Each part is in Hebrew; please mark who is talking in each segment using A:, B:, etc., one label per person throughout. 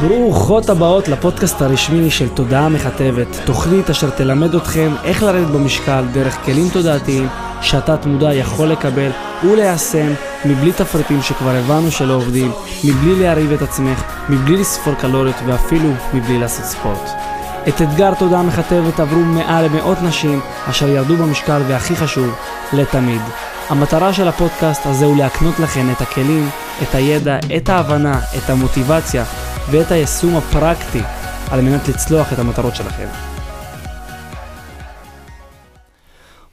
A: ברוכות הבאות לפודקאסט הרשמי של תודעה מכתבת, תוכנית אשר תלמד אתכם איך לרדת במשקל דרך כלים תודעתיים שהתת מודע יכול לקבל וליישם מבלי תפריטים שכבר הבנו שלא עובדים, מבלי להרעיב את עצמך, מבלי לספור קלוריות ואפילו מבלי לעשות ספורט. את אתגר תודעה מכתבת עברו מעל למאות נשים אשר ירדו במשקל והכי חשוב, לתמיד. המטרה של הפודקאסט הזה הוא להקנות לכם את הכלים, את הידע, את ההבנה, את המוטיבציה ואת היישום הפרקטי על מנת לצלוח את המטרות שלכם.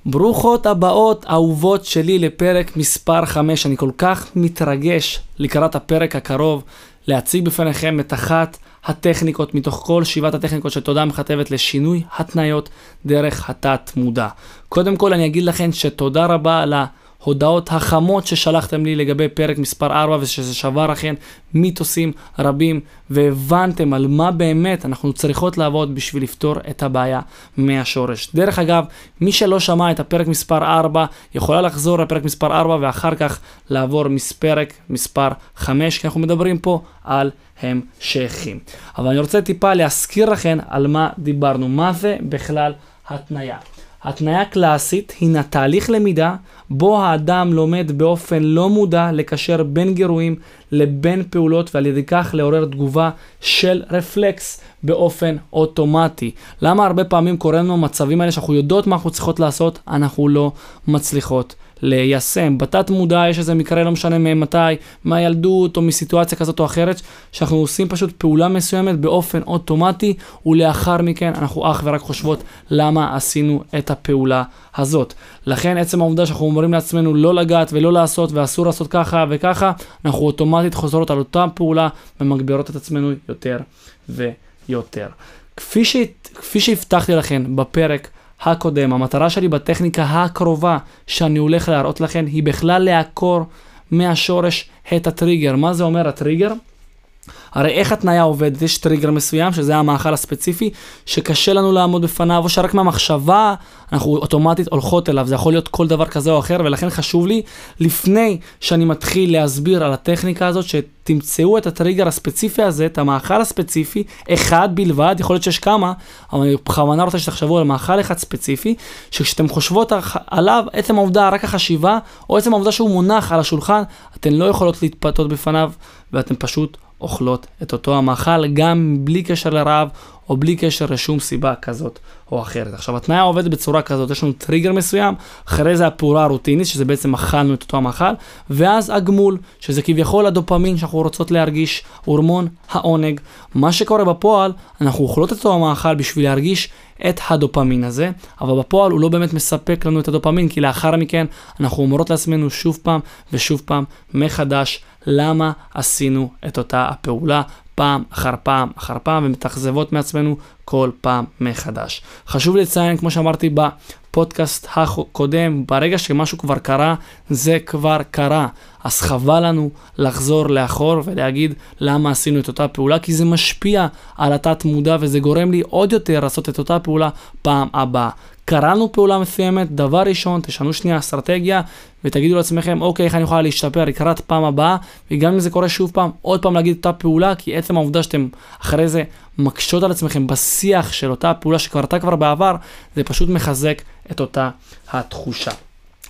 A: ברוכות הבאות אהובות שלי לפרק מספר 5. אני כל כך מתרגש לקראת הפרק הקרוב להציג בפניכם את אחת הטכניקות מתוך כל שבעת הטכניקות של תודה מכתבת לשינוי התניות דרך התת מודע. קודם כל אני אגיד לכם שתודה רבה על ההודעות החמות ששלחתם לי לגבי פרק מספר 4 ושזה שבר לכם מיתוסים רבים והבנתם על מה באמת אנחנו צריכות לעבוד בשביל לפתור את הבעיה מהשורש. דרך אגב, מי שלא שמע את הפרק מספר 4 יכולה לחזור לפרק מספר 4 ואחר כך לעבור מספרק מספר 5 כי אנחנו מדברים פה על המשכים. אבל אני רוצה טיפה להזכיר לכם על מה דיברנו, מה זה בכלל התניה. התניה קלאסית הינה תהליך למידה בו האדם לומד באופן לא מודע לקשר בין גירויים לבין פעולות ועל ידי כך לעורר תגובה של רפלקס באופן אוטומטי. למה הרבה פעמים קורה לנו מצבים האלה שאנחנו יודעות מה אנחנו צריכות לעשות, אנחנו לא מצליחות ליישם. בתת מודע יש איזה מקרה, לא משנה ממתי, מהילדות או מסיטואציה כזאת או אחרת, שאנחנו עושים פשוט פעולה מסוימת באופן אוטומטי, ולאחר מכן אנחנו אך ורק חושבות למה עשינו את הפעולה הזאת. לכן עצם העובדה שאנחנו אומרים לעצמנו לא לגעת ולא לעשות ואסור לעשות ככה וככה, אנחנו אוטומטית חוזרות על אותה פעולה ומגבירות את עצמנו יותר ויותר. כפי, ש... כפי שהבטחתי לכם בפרק, הקודם, המטרה שלי בטכניקה הקרובה שאני הולך להראות לכם היא בכלל לעקור מהשורש את הטריגר. מה זה אומר הטריגר? הרי איך התניה עובדת? יש טריגר מסוים, שזה המאכל הספציפי, שקשה לנו לעמוד בפניו, או שרק מהמחשבה אנחנו אוטומטית הולכות אליו. זה יכול להיות כל דבר כזה או אחר, ולכן חשוב לי, לפני שאני מתחיל להסביר על הטכניקה הזאת, שתמצאו את הטריגר הספציפי הזה, את המאכל הספציפי, אחד בלבד, יכול להיות שיש כמה, אבל אני בכוונה רוצה שתחשבו על מאכל אחד ספציפי, שכשאתם חושבות עליו, עצם העובדה, רק החשיבה, או עצם העובדה שהוא מונח על השולחן, אתן לא יכולות להתפתות בפניו, ואתן פשוט אוכלות את אותו המאכל גם בלי קשר לרעב או בלי קשר לשום סיבה כזאת או אחרת. עכשיו התניה עובדת בצורה כזאת, יש לנו טריגר מסוים, אחרי זה הפעולה הרוטינית, שזה בעצם אכלנו את אותו המאכל, ואז הגמול, שזה כביכול הדופמין שאנחנו רוצות להרגיש, הורמון העונג. מה שקורה בפועל, אנחנו אוכלות את אותו המאכל בשביל להרגיש את הדופמין הזה, אבל בפועל הוא לא באמת מספק לנו את הדופמין, כי לאחר מכן אנחנו אומרות לעצמנו שוב פעם ושוב פעם מחדש, למה עשינו את אותה הפעולה פעם אחר פעם אחר פעם ומתאכזבות מעצמנו כל פעם מחדש. חשוב לציין, כמו שאמרתי בפודקאסט הקודם, ברגע שמשהו כבר קרה, זה כבר קרה. אז חבל לנו לחזור לאחור ולהגיד למה עשינו את אותה פעולה, כי זה משפיע על התת מודע וזה גורם לי עוד יותר לעשות את אותה פעולה פעם הבאה. קראנו פעולה מסוימת, דבר ראשון, תשנו שנייה אסטרטגיה ותגידו לעצמכם, אוקיי, איך אני יכולה להשתפר לקראת פעם הבאה, וגם אם זה קורה שוב פעם, עוד פעם להגיד אותה פעולה, כי עצם העובדה שאתם אחרי זה מקשות על עצמכם בשיח של אותה פעולה שקרתה כבר בעבר, זה פשוט מחזק את אותה התחושה.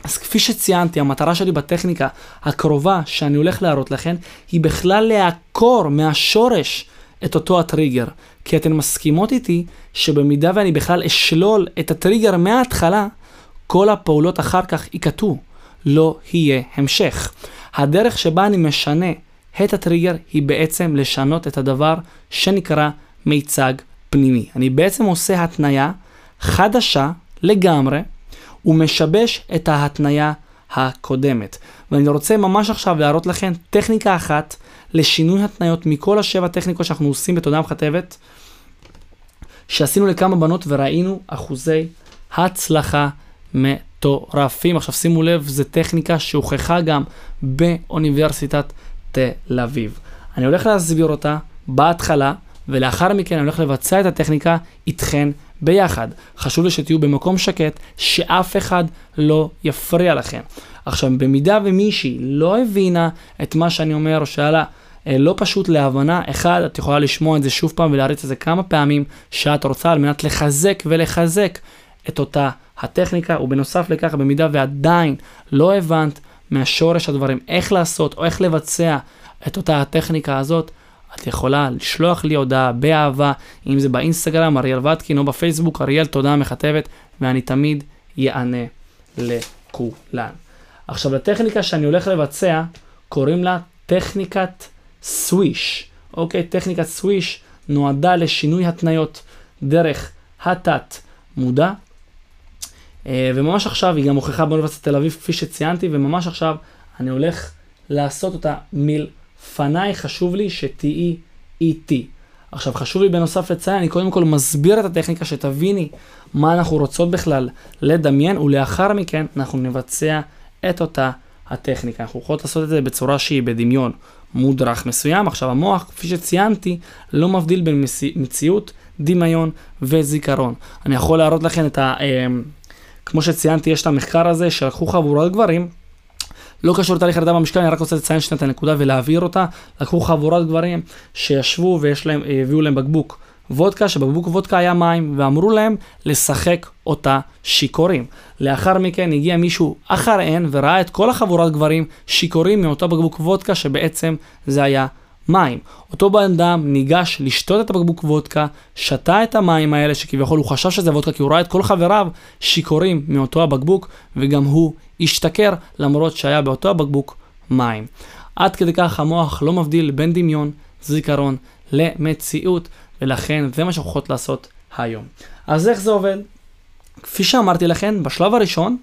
A: אז כפי שציינתי, המטרה שלי בטכניקה הקרובה שאני הולך להראות לכם, היא בכלל לעקור מהשורש את אותו הטריגר. כי אתן מסכימות איתי שבמידה ואני בכלל אשלול את הטריגר מההתחלה, כל הפעולות אחר כך ייקטעו. לא יהיה המשך. הדרך שבה אני משנה את הטריגר היא בעצם לשנות את הדבר שנקרא מיצג פנימי. אני בעצם עושה התניה חדשה לגמרי ומשבש את ההתניה הקודמת. ואני רוצה ממש עכשיו להראות לכם טכניקה אחת לשינוי התניות מכל השבע טכניקות שאנחנו עושים בתודעה מכתבת, שעשינו לכמה בנות וראינו אחוזי הצלחה מטורפים. עכשיו שימו לב, זו טכניקה שהוכחה גם באוניברסיטת תל אביב. אני הולך להסביר אותה בהתחלה, ולאחר מכן אני הולך לבצע את הטכניקה איתכן ביחד. חשוב לי שתהיו במקום שקט, שאף אחד לא יפריע לכם. עכשיו, במידה ומישהי לא הבינה את מה שאני אומר, או שהיה אה, לא פשוט להבנה, אחד, את יכולה לשמוע את זה שוב פעם ולהריץ את זה כמה פעמים שאת רוצה, על מנת לחזק ולחזק את אותה הטכניקה, ובנוסף לכך, במידה ועדיין לא הבנת מהשורש הדברים איך לעשות או איך לבצע את אותה הטכניקה הזאת, את יכולה לשלוח לי הודעה באהבה, אם זה באינסטגרם, אריאל ודקין, או בפייסבוק, אריאל תודה מכתבת, ואני תמיד יענה לכולן. עכשיו, לטכניקה שאני הולך לבצע, קוראים לה טכניקת סוויש. אוקיי? טכניקת סוויש נועדה לשינוי התניות דרך התת מודע. אה, וממש עכשיו היא גם הוכחה באוניברסיטת תל אביב, כפי שציינתי, וממש עכשיו אני הולך לעשות אותה מלפניי, חשוב לי שתהיי איתי. עכשיו חשוב לי בנוסף לציין, אני קודם כל מסביר את הטכניקה, שתביני מה אנחנו רוצות בכלל לדמיין, ולאחר מכן אנחנו נבצע את אותה הטכניקה. אנחנו יכולות לעשות את זה בצורה שהיא בדמיון מודרך מסוים. עכשיו המוח, כפי שציינתי, לא מבדיל בין מציאות, דמיון וזיכרון. אני יכול להראות לכם את ה... אה, כמו שציינתי, יש את המחקר הזה שלקחו חבורת גברים, לא קשור לתהליך ירידה במשקל, אני רק רוצה לציין שנייה את הנקודה ולהעביר אותה. לקחו חבורת גברים שישבו ויש להם, הביאו להם בקבוק וודקה, שבקבוק וודקה היה מים, ואמרו להם לשחק אותה שיכורים. לאחר מכן הגיע מישהו אחריהן וראה את כל החבורת גברים שיכורים מאותו בקבוק וודקה, שבעצם זה היה מים. אותו בן אדם ניגש לשתות את הבקבוק וודקה, שתה את המים האלה, שכביכול הוא חשב שזה וודקה, כי הוא ראה את כל חבריו שיכורים מאותו הבקבוק, וגם הוא השתכר, למרות שהיה באותו הבקבוק מים. עד כדי כך המוח לא מבדיל בין דמיון, זיכרון, למציאות, ולכן זה מה שאנחנו יכולות לעשות היום. אז איך זה עובד? כפי שאמרתי לכם, בשלב הראשון,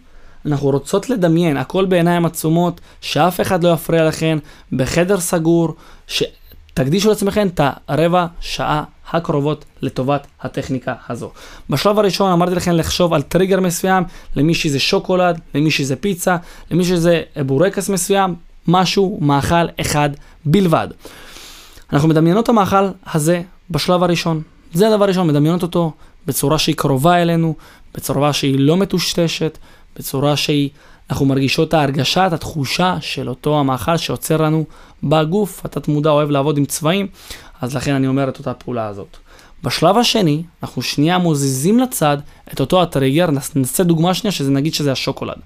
A: אנחנו רוצות לדמיין, הכל בעיניים עצומות, שאף אחד לא יפריע לכם, בחדר סגור, שתקדישו לעצמכם את הרבע שעה הקרובות לטובת הטכניקה הזו. בשלב הראשון אמרתי לכם לחשוב על טריגר מסוים, למי שזה שוקולד, למי שזה פיצה, למי שזה בורקס מסוים, משהו, מאכל אחד בלבד. אנחנו מדמיינות את המאכל הזה בשלב הראשון. זה הדבר הראשון, מדמיינות אותו בצורה שהיא קרובה אלינו, בצורה שהיא לא מטושטשת, בצורה שהיא, אנחנו מרגישות ההרגשה, את התחושה של אותו המאכל שעוצר לנו בגוף. התת מודע אוהב לעבוד עם צבעים, אז לכן אני אומר את אותה פעולה הזאת. בשלב השני, אנחנו שנייה מוזיזים לצד את אותו הטריגר, נעשה דוגמה שנייה, שזה נגיד שזה השוקולד,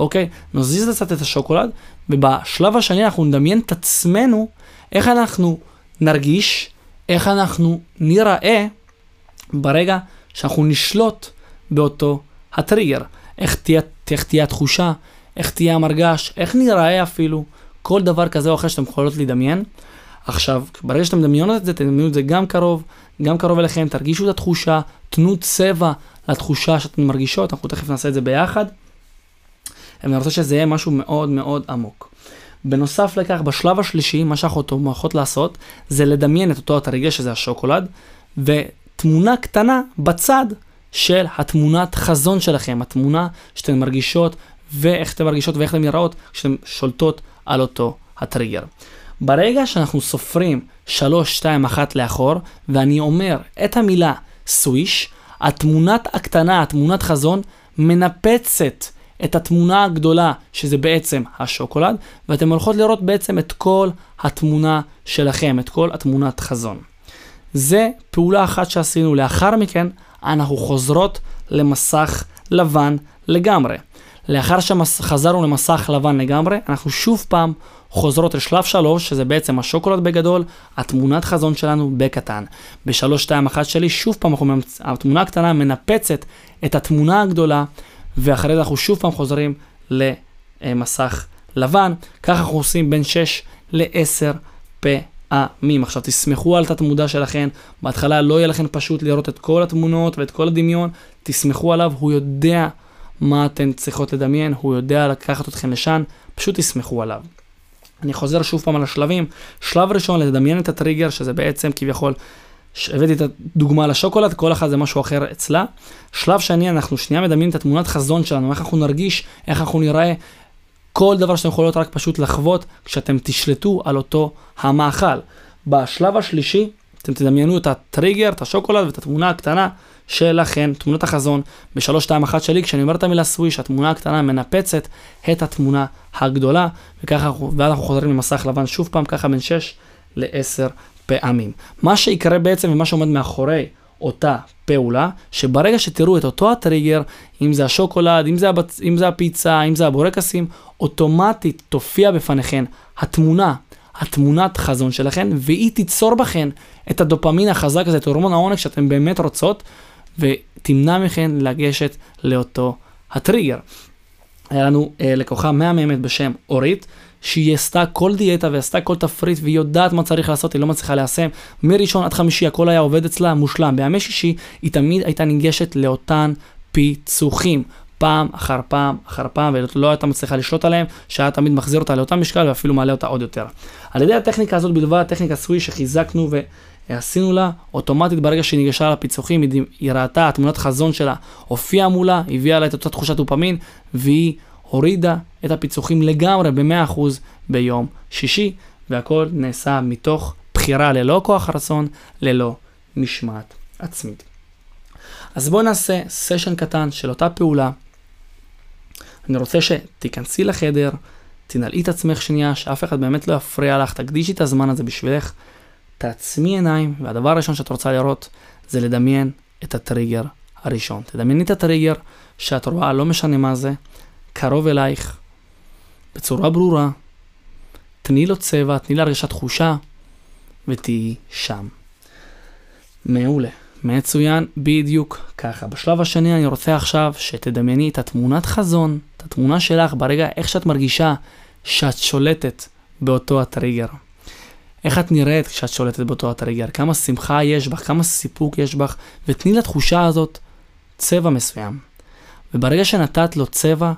A: אוקיי? נזיז לצד את השוקולד, ובשלב השני אנחנו נדמיין את עצמנו, איך אנחנו נרגיש, איך אנחנו ניראה ברגע שאנחנו נשלוט באותו הטריגר. איך תהיה, איך תהיה התחושה, איך תהיה המרגש, איך נראה אפילו, כל דבר כזה או אחר שאתם יכולות לדמיין. עכשיו, ברגע שאתם מדמיינות את זה, תדמיינו את זה גם קרוב, גם קרוב אליכם, תרגישו את התחושה, תנו צבע לתחושה שאתן מרגישות, אנחנו תכף נעשה את זה ביחד. אני רוצה שזה יהיה משהו מאוד מאוד עמוק. בנוסף לכך, בשלב השלישי, מה שאנחנו הולכות לעשות, זה לדמיין את אותו התרגש, שזה השוקולד, ותמונה קטנה בצד של התמונת חזון שלכם, התמונה שאתן מרגישות ואיך אתן מרגישות ואיך אתן נראות כשאתן שולטות על אותו הטריגר. ברגע שאנחנו סופרים 3, 2, 1 לאחור, ואני אומר את המילה סוויש, התמונת הקטנה, התמונת חזון, מנפצת את התמונה הגדולה, שזה בעצם השוקולד, ואתם הולכות לראות בעצם את כל התמונה שלכם, את כל התמונת חזון. זה פעולה אחת שעשינו. לאחר מכן, אנחנו חוזרות למסך לבן לגמרי. לאחר שחזרנו למסך לבן לגמרי, אנחנו שוב פעם חוזרות לשלב 3, שזה בעצם השוקולד בגדול, התמונת חזון שלנו בקטן. ב-3, 2, 1 שלי, שוב פעם התמונה הקטנה מנפצת את התמונה הגדולה, ואחרי זה אנחנו שוב פעם חוזרים למסך לבן. ככה אנחנו עושים בין 6 ל-10 פעמים. עכשיו תסמכו על תת מודע שלכם, בהתחלה לא יהיה לכם פשוט לראות את כל התמונות ואת כל הדמיון, תסמכו עליו, הוא יודע מה אתן צריכות לדמיין, הוא יודע לקחת אתכם לשם, פשוט תסמכו עליו. אני חוזר שוב פעם על השלבים. שלב ראשון, לדמיין את הטריגר, שזה בעצם כביכול, הבאתי את הדוגמה לשוקולד, כל אחד זה משהו אחר אצלה. שלב שני, אנחנו שנייה מדמיינים את התמונת חזון שלנו, איך אנחנו נרגיש, איך אנחנו נראה, כל דבר שאתם יכולות רק פשוט לחוות כשאתם תשלטו על אותו המאכל. בשלב השלישי, אתם תדמיינו את הטריגר, את השוקולד ואת התמונה הקטנה שלכן, תמונת החזון ב-321 שלי, כשאני אומר את המילה סוויש, התמונה הקטנה מנפצת את התמונה הגדולה, וככה, ואז אנחנו חוזרים למסך לבן שוב פעם, ככה בין 6 ל-10 פעמים. מה שיקרה בעצם ומה שעומד מאחורי אותה פעולה, שברגע שתראו את אותו הטריגר, אם זה השוקולד, אם זה, הבצ... אם זה הפיצה, אם זה הבורקסים, אוטומטית תופיע בפניכן התמונה, התמונת חזון שלכן, והיא תיצור בכן את הדופמין החזק הזה, את הורמון העונג שאתן באמת רוצות, ותמנע מכן לגשת לאותו הטריגר. היה לנו אה, לקוחה מהממת בשם אורית, שהיא עשתה כל דיאטה ועשתה כל תפריט והיא יודעת מה צריך לעשות, היא לא מצליחה ליישם. מראשון עד חמישי הכל היה עובד אצלה מושלם. בימי שישי היא תמיד הייתה ניגשת לאותן פיצוחים. פעם אחר פעם אחר פעם ולא הייתה מצליחה לשלוט עליהם, שהיה תמיד מחזיר אותה לאותה משקל ואפילו מעלה אותה עוד יותר. על ידי הטכניקה הזאת בלבד, טכניקה סוויש שחיזקנו ועשינו לה, אוטומטית ברגע שהיא ניגשה לפיצוחים, היא, היא ראתה, התמונת חזון שלה הופיעה מולה, הביאה לה את אותה תחושת דופמין, והיא הורידה את הפיצוחים לגמרי ב-100% ביום שישי, והכל נעשה מתוך בחירה ללא כוח רצון, ללא משמעת עצמית. אז בואו נעשה סשן קטן של אותה פעולה. אני רוצה שתיכנסי לחדר, תנעלי את עצמך שנייה, שאף אחד באמת לא יפריע לך, תקדישי את הזמן הזה בשבילך, תעצמי עיניים, והדבר הראשון שאת רוצה לראות זה לדמיין את הטריגר הראשון. תדמייני את הטריגר שאת רואה, לא משנה מה זה, קרוב אלייך, בצורה ברורה, תני לו צבע, תני להרגשת תחושה, ותהיי שם. מעולה. מצוין, בדיוק ככה. בשלב השני אני רוצה עכשיו שתדמייני את התמונת חזון, את התמונה שלך ברגע איך שאת מרגישה שאת שולטת באותו הטריגר. איך את נראית כשאת שולטת באותו הטריגר, כמה שמחה יש בך, כמה סיפוק יש בך, ותני לתחושה הזאת צבע מסוים. וברגע שנתת לו צבע,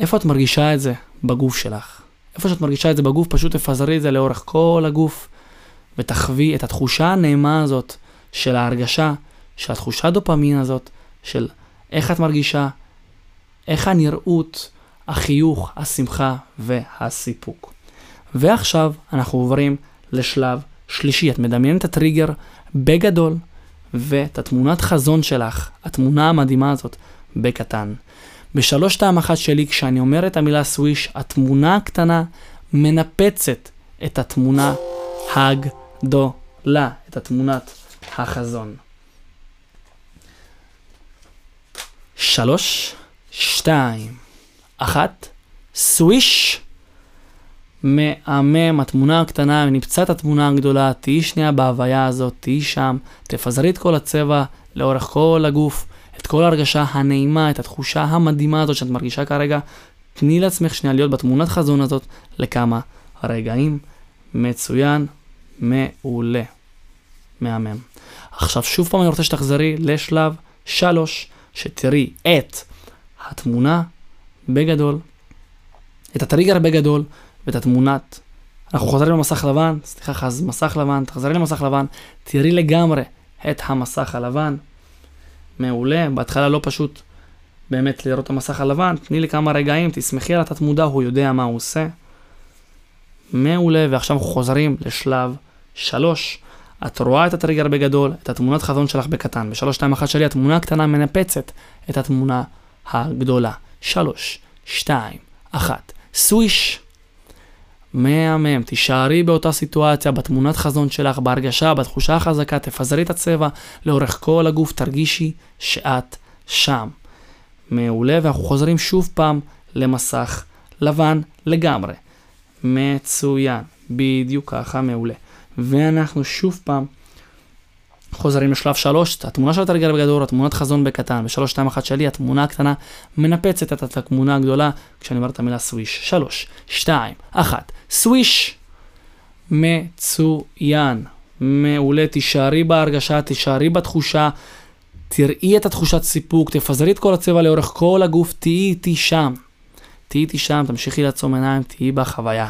A: איפה את מרגישה את זה בגוף שלך? איפה שאת מרגישה את זה בגוף, פשוט תפזרי את זה לאורך כל הגוף, ותחווי את התחושה הנעימה הזאת של ההרגשה, של התחושה הדופמין הזאת, של איך את מרגישה, איך הנראות, החיוך, השמחה והסיפוק. ועכשיו אנחנו עוברים לשלב שלישי. את מדמיינת את הטריגר בגדול, ואת התמונת חזון שלך, התמונה המדהימה הזאת, בקטן. בשלוש טעם אחת שלי, כשאני אומר את המילה סוויש, התמונה הקטנה מנפצת את התמונה הגדולה, את התמונת החזון. שלוש, שתיים, אחת, סוויש. מהמם, התמונה הקטנה, נפצע את התמונה הגדולה, תהיי שנייה בהוויה הזאת, תהיי שם, תפזרי את כל הצבע לאורך כל הגוף, את כל ההרגשה הנעימה, את התחושה המדהימה הזאת שאת מרגישה כרגע, תני לעצמך שנייה להיות בתמונת חזון הזאת לכמה רגעים. מצוין, מעולה, מהמם. עכשיו שוב פעם אני רוצה שתחזרי לשלב שלוש, שתראי את התמונה בגדול, את הטריגר בגדול ואת התמונת. אנחנו חוזרים למסך לבן, סליחה, חז, מסך לבן, תחזרי למסך לבן, תראי לגמרי את המסך הלבן. מעולה, בהתחלה לא פשוט באמת לראות את המסך הלבן, תני לי כמה רגעים, תשמחי על התת מודע, הוא יודע מה הוא עושה. מעולה, ועכשיו אנחנו חוזרים לשלב שלוש. את רואה את הטריגר בגדול, את התמונת חזון שלך בקטן. בשלוש, שתיים, אחת שלי, התמונה הקטנה מנפצת את התמונה הגדולה. שלוש, שתיים, אחת. סוויש. מהמם, תישארי באותה סיטואציה, בתמונת חזון שלך, בהרגשה, בתחושה החזקה, תפזרי את הצבע לאורך כל הגוף, תרגישי שאת שם. מעולה, ואנחנו חוזרים שוב פעם למסך לבן לגמרי. מצוין, בדיוק ככה, מעולה. ואנחנו שוב פעם חוזרים לשלב 3, התמונה של התרגל בגדול, התמונת חזון בקטן, ב-3, 2, 1 שלי, התמונה הקטנה מנפצת את התמונה הגדולה כשאני אומר את המילה סוויש. 3, 2, 1, סוויש. מצוין, מעולה, תישארי בהרגשה, תישארי בתחושה, תראי את התחושת סיפוק, תפזרי את כל הצבע לאורך כל הגוף, תהיי איתי שם. תהיי איתי שם, תמשיכי לעצום עיניים, תהיי בחוויה.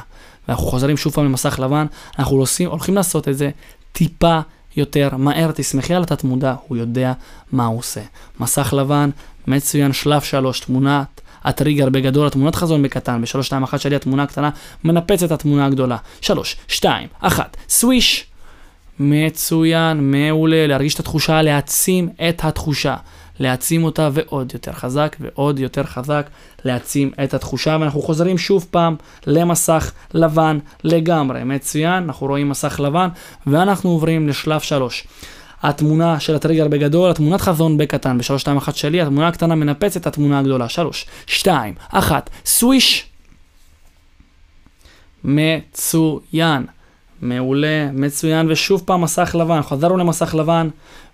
A: ואנחנו חוזרים שוב פעם למסך לבן, אנחנו עושים, הולכים לעשות את זה טיפה יותר מהר, תשמחי על התת מודע, הוא יודע מה הוא עושה. מסך לבן, מצוין, שלב שלוש, תמונת הטריגר בגדול, התמונת חזון בקטן, בשלוש, שתיים, אחת שלי התמונה הקטנה מנפצת את התמונה הגדולה. שלוש, שתיים, אחת, סוויש. מצוין, מעולה, להרגיש את התחושה, להעצים את התחושה. להעצים אותה ועוד יותר חזק ועוד יותר חזק, להעצים את התחושה, ואנחנו חוזרים שוב פעם למסך לבן לגמרי. מצוין, אנחנו רואים מסך לבן, ואנחנו עוברים לשלב 3. התמונה של הטריגר בגדול, התמונת חזון בקטן, ב-3, 2, 1 שלי, התמונה הקטנה מנפצת את התמונה הגדולה. 3, 2, 1, סוויש. מצוין. מעולה, מצוין, ושוב פעם מסך לבן, חזרנו למסך לבן,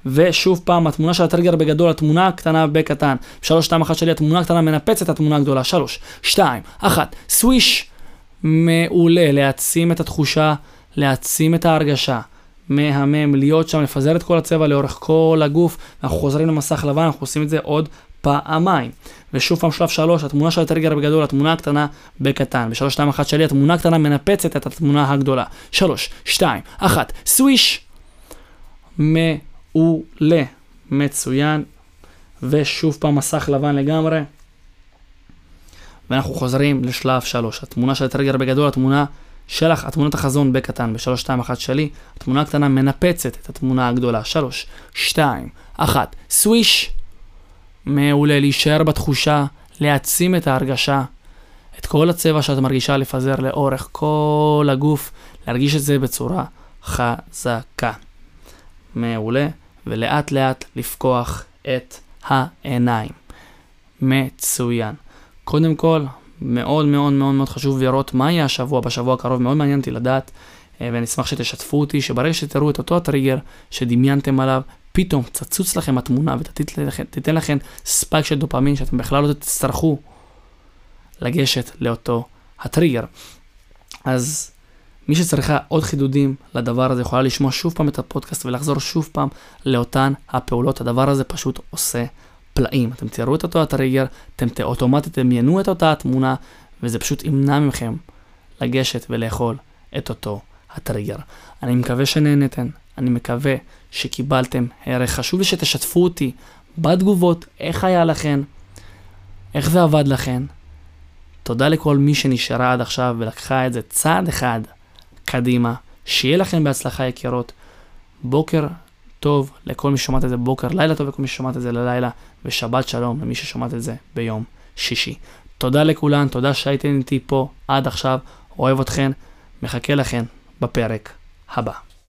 A: ושוב פעם התמונה של הטריגר בגדול, התמונה הקטנה בקטן. 3, 2, 1 שלי, התמונה הקטנה מנפצת את התמונה הגדולה. 3, 2, 1, סוויש. מעולה, להעצים את התחושה, להעצים את ההרגשה. מהמם, להיות שם, לפזר את כל הצבע לאורך כל הגוף, אנחנו חוזרים למסך לבן, אנחנו עושים את זה עוד פעמיים. ושוב פעם שלב שלוש, התמונה של הטריגר בגדול, התמונה הקטנה בקטן. בשלוש, שתיים, אחת שלי, התמונה הקטנה מנפצת את התמונה הגדולה. שלוש, שתיים, אחת, סוויש. מעולה. מצוין. ושוב פעם מסך לבן לגמרי. ואנחנו חוזרים לשלב שלוש. התמונה של הטריגר בגדול, התמונה שלך, התמונת החזון בקטן, בשלוש, שתיים, אחת שלי, התמונה הקטנה מנפצת את התמונה הגדולה. שלוש, שתיים, אחת, סוויש. מעולה, להישאר בתחושה, להעצים את ההרגשה, את כל הצבע שאת מרגישה לפזר לאורך כל הגוף, להרגיש את זה בצורה חזקה. מעולה, ולאט לאט לפקוח את העיניים. מצוין. קודם כל, מאוד מאוד מאוד מאוד חשוב לראות מה יהיה השבוע, בשבוע הקרוב, מאוד מעניין אותי לדעת, אה, ואני אשמח שתשתפו אותי, שברגע שתראו את אותו הטריגר שדמיינתם עליו, פתאום תצוץ לכם התמונה ותיתן לכם spike של דופמין שאתם בכלל לא תצטרכו לגשת לאותו הטריגר. אז מי שצריכה עוד חידודים לדבר הזה יכולה לשמוע שוב פעם את הפודקאסט ולחזור שוב פעם לאותן הפעולות. הדבר הזה פשוט עושה פלאים. אתם תראו את אותו הטריגר, אתם אוטומטית תדמיינו את אותה התמונה, וזה פשוט ימנע מכם לגשת ולאכול את אותו הטריגר. אני מקווה שנהנתם, אני מקווה שקיבלתם ערך. חשוב לי שתשתפו אותי בתגובות, איך היה לכם, איך זה עבד לכם. תודה לכל מי שנשארה עד עכשיו ולקחה את זה צעד אחד קדימה. שיהיה לכם בהצלחה יקירות. בוקר טוב לכל מי ששומעת את זה בוקר, לילה טוב לכל מי ששומעת את זה ללילה, ושבת שלום למי ששומעת את זה ביום שישי. תודה לכולן, תודה שהייתם איתי פה עד עכשיו, אוהב אתכן, מחכה לכן בפרק הבא.